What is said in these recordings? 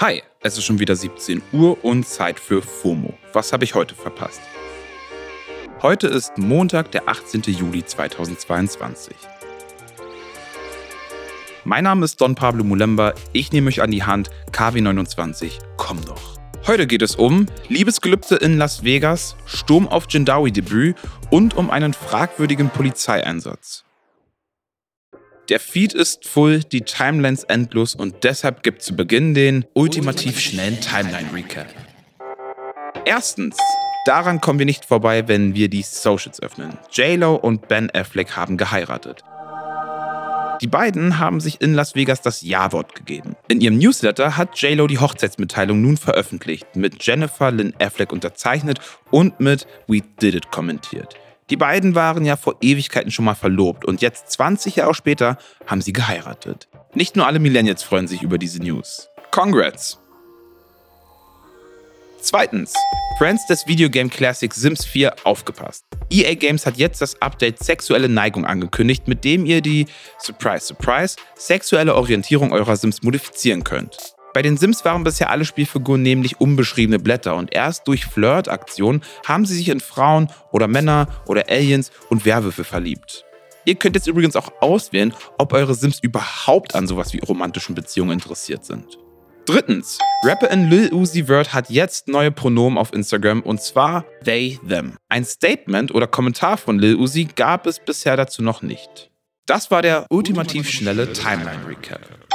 Hi, es ist schon wieder 17 Uhr und Zeit für FOMO. Was habe ich heute verpasst? Heute ist Montag, der 18. Juli 2022. Mein Name ist Don Pablo Mulemba, ich nehme euch an die Hand, KW29, komm doch. Heute geht es um Liebesgelübde in Las Vegas, Sturm auf Jindawi-Debüt und um einen fragwürdigen Polizeieinsatz. Der Feed ist full, die Timelines endlos und deshalb gibt zu Beginn den ultimativ schnellen Timeline-Recap. Erstens, daran kommen wir nicht vorbei, wenn wir die Socials öffnen. JLo und Ben Affleck haben geheiratet. Die beiden haben sich in Las Vegas das Ja-Wort gegeben. In ihrem Newsletter hat JLo die Hochzeitsmitteilung nun veröffentlicht, mit Jennifer Lynn Affleck unterzeichnet und mit We Did It kommentiert. Die beiden waren ja vor Ewigkeiten schon mal verlobt und jetzt 20 Jahre später haben sie geheiratet. Nicht nur alle Millennials freuen sich über diese News. Congrats! Zweitens, Friends des Videogame Classic Sims 4 aufgepasst. EA Games hat jetzt das Update Sexuelle Neigung angekündigt, mit dem ihr die, surprise, surprise, sexuelle Orientierung eurer Sims modifizieren könnt. Bei den Sims waren bisher alle Spielfiguren nämlich unbeschriebene Blätter und erst durch Flirt-Aktionen haben sie sich in Frauen oder Männer oder Aliens und Werwölfe verliebt. Ihr könnt jetzt übrigens auch auswählen, ob eure Sims überhaupt an sowas wie romantischen Beziehungen interessiert sind. Drittens, Rapperin Lil Uzi Vert hat jetzt neue Pronomen auf Instagram und zwar they, them. Ein Statement oder Kommentar von Lil Uzi gab es bisher dazu noch nicht. Das war der ultimativ schnelle Timeline Recap.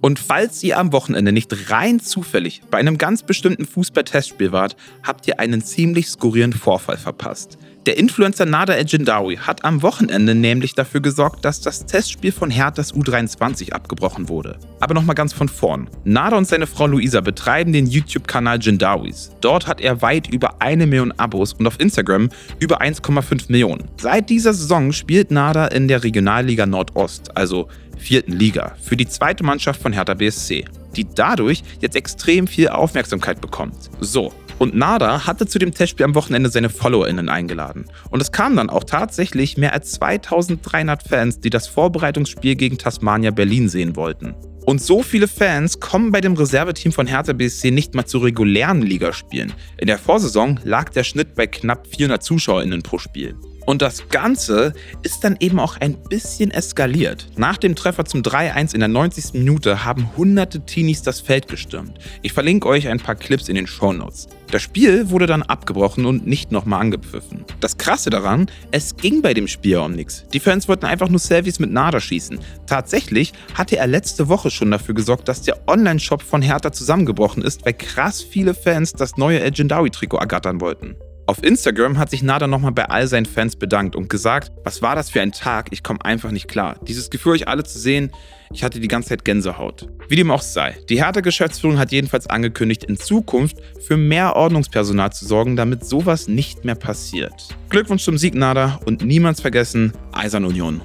Und falls ihr am Wochenende nicht rein zufällig bei einem ganz bestimmten Fußball-Testspiel wart, habt ihr einen ziemlich skurrilen Vorfall verpasst. Der Influencer Nada Ejendawi hat am Wochenende nämlich dafür gesorgt, dass das Testspiel von Herthas U23 abgebrochen wurde. Aber nochmal ganz von vorn. Nada und seine Frau Luisa betreiben den YouTube-Kanal Jendawis. Dort hat er weit über eine Million Abos und auf Instagram über 1,5 Millionen. Seit dieser Saison spielt Nada in der Regionalliga Nordost, also vierten Liga, für die zweite Mannschaft von Hertha BSC, die dadurch jetzt extrem viel Aufmerksamkeit bekommt. So, und Nada hatte zu dem Testspiel am Wochenende seine FollowerInnen eingeladen. Und es kamen dann auch tatsächlich mehr als 2300 Fans, die das Vorbereitungsspiel gegen Tasmania Berlin sehen wollten. Und so viele Fans kommen bei dem Reserveteam von Hertha BSC nicht mal zu regulären Ligaspielen. In der Vorsaison lag der Schnitt bei knapp 400 ZuschauerInnen pro Spiel. Und das Ganze ist dann eben auch ein bisschen eskaliert. Nach dem Treffer zum 3-1 in der 90. Minute haben hunderte Teenies das Feld gestürmt. Ich verlinke euch ein paar Clips in den Shownotes. Das Spiel wurde dann abgebrochen und nicht nochmal angepfiffen. Das Krasse daran, es ging bei dem Spiel um nichts. Die Fans wollten einfach nur Selfies mit Nada schießen. Tatsächlich hatte er letzte Woche schon dafür gesorgt, dass der Online-Shop von Hertha zusammengebrochen ist, weil krass viele Fans das neue Legendary-Trikot ergattern wollten. Auf Instagram hat sich Nada nochmal bei all seinen Fans bedankt und gesagt, was war das für ein Tag, ich komme einfach nicht klar. Dieses Gefühl, euch alle zu sehen, ich hatte die ganze Zeit Gänsehaut. Wie dem auch sei, die Hertha-Geschäftsführung hat jedenfalls angekündigt, in Zukunft für mehr Ordnungspersonal zu sorgen, damit sowas nicht mehr passiert. Glückwunsch zum Sieg, Nada, und niemals vergessen, Eisern Union.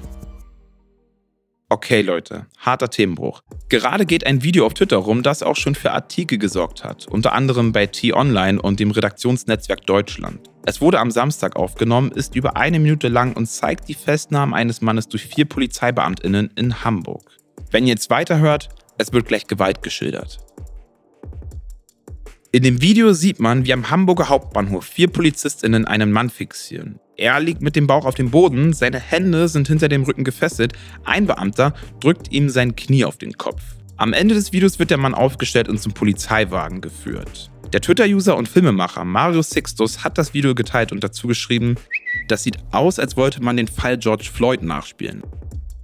Okay, Leute, harter Themenbruch. Gerade geht ein Video auf Twitter rum, das auch schon für Artikel gesorgt hat, unter anderem bei T-Online und dem Redaktionsnetzwerk Deutschland. Es wurde am Samstag aufgenommen, ist über eine Minute lang und zeigt die Festnahme eines Mannes durch vier PolizeibeamtInnen in Hamburg. Wenn ihr jetzt weiterhört, es wird gleich Gewalt geschildert. In dem Video sieht man, wie am Hamburger Hauptbahnhof vier PolizistInnen einen Mann fixieren. Er liegt mit dem Bauch auf dem Boden, seine Hände sind hinter dem Rücken gefesselt, ein Beamter drückt ihm sein Knie auf den Kopf. Am Ende des Videos wird der Mann aufgestellt und zum Polizeiwagen geführt. Der Twitter-User und Filmemacher Mario Sixtus hat das Video geteilt und dazu geschrieben, das sieht aus, als wollte man den Fall George Floyd nachspielen.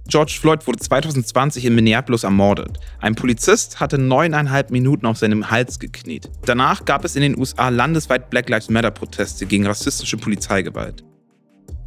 George Floyd wurde 2020 in Minneapolis ermordet. Ein Polizist hatte neuneinhalb Minuten auf seinem Hals gekniet. Danach gab es in den USA landesweit Black Lives Matter-Proteste gegen rassistische Polizeigewalt.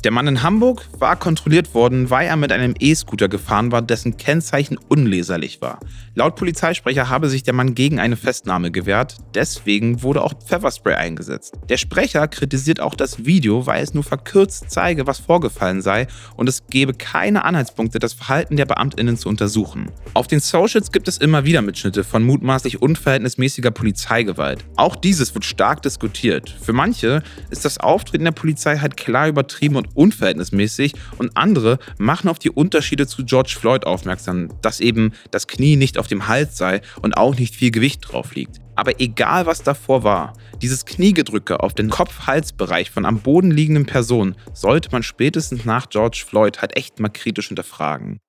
Der Mann in Hamburg war kontrolliert worden, weil er mit einem E-Scooter gefahren war, dessen Kennzeichen unleserlich war. Laut Polizeisprecher habe sich der Mann gegen eine Festnahme gewehrt, deswegen wurde auch Pfefferspray eingesetzt. Der Sprecher kritisiert auch das Video, weil es nur verkürzt zeige, was vorgefallen sei und es gebe keine Anhaltspunkte, das Verhalten der Beamtinnen zu untersuchen. Auf den Socials gibt es immer wieder Mitschnitte von mutmaßlich unverhältnismäßiger Polizeigewalt. Auch dieses wird stark diskutiert. Für manche ist das Auftreten der Polizei halt klar übertrieben und und unverhältnismäßig und andere machen auf die Unterschiede zu George Floyd aufmerksam, dass eben das Knie nicht auf dem Hals sei und auch nicht viel Gewicht drauf liegt. Aber egal was davor war, dieses Kniegedrücke auf den Kopf-Hals-Bereich von am Boden liegenden Personen sollte man spätestens nach George Floyd halt echt mal kritisch hinterfragen.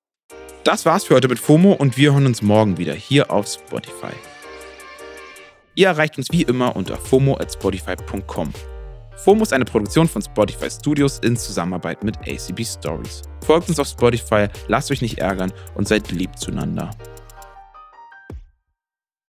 Das war's für heute mit FOMO und wir hören uns morgen wieder hier auf Spotify. Ihr erreicht uns wie immer unter FOMO at Spotify.com. FOMO ist eine Produktion von Spotify Studios in Zusammenarbeit mit ACB Stories. Folgt uns auf Spotify, lasst euch nicht ärgern und seid lieb zueinander.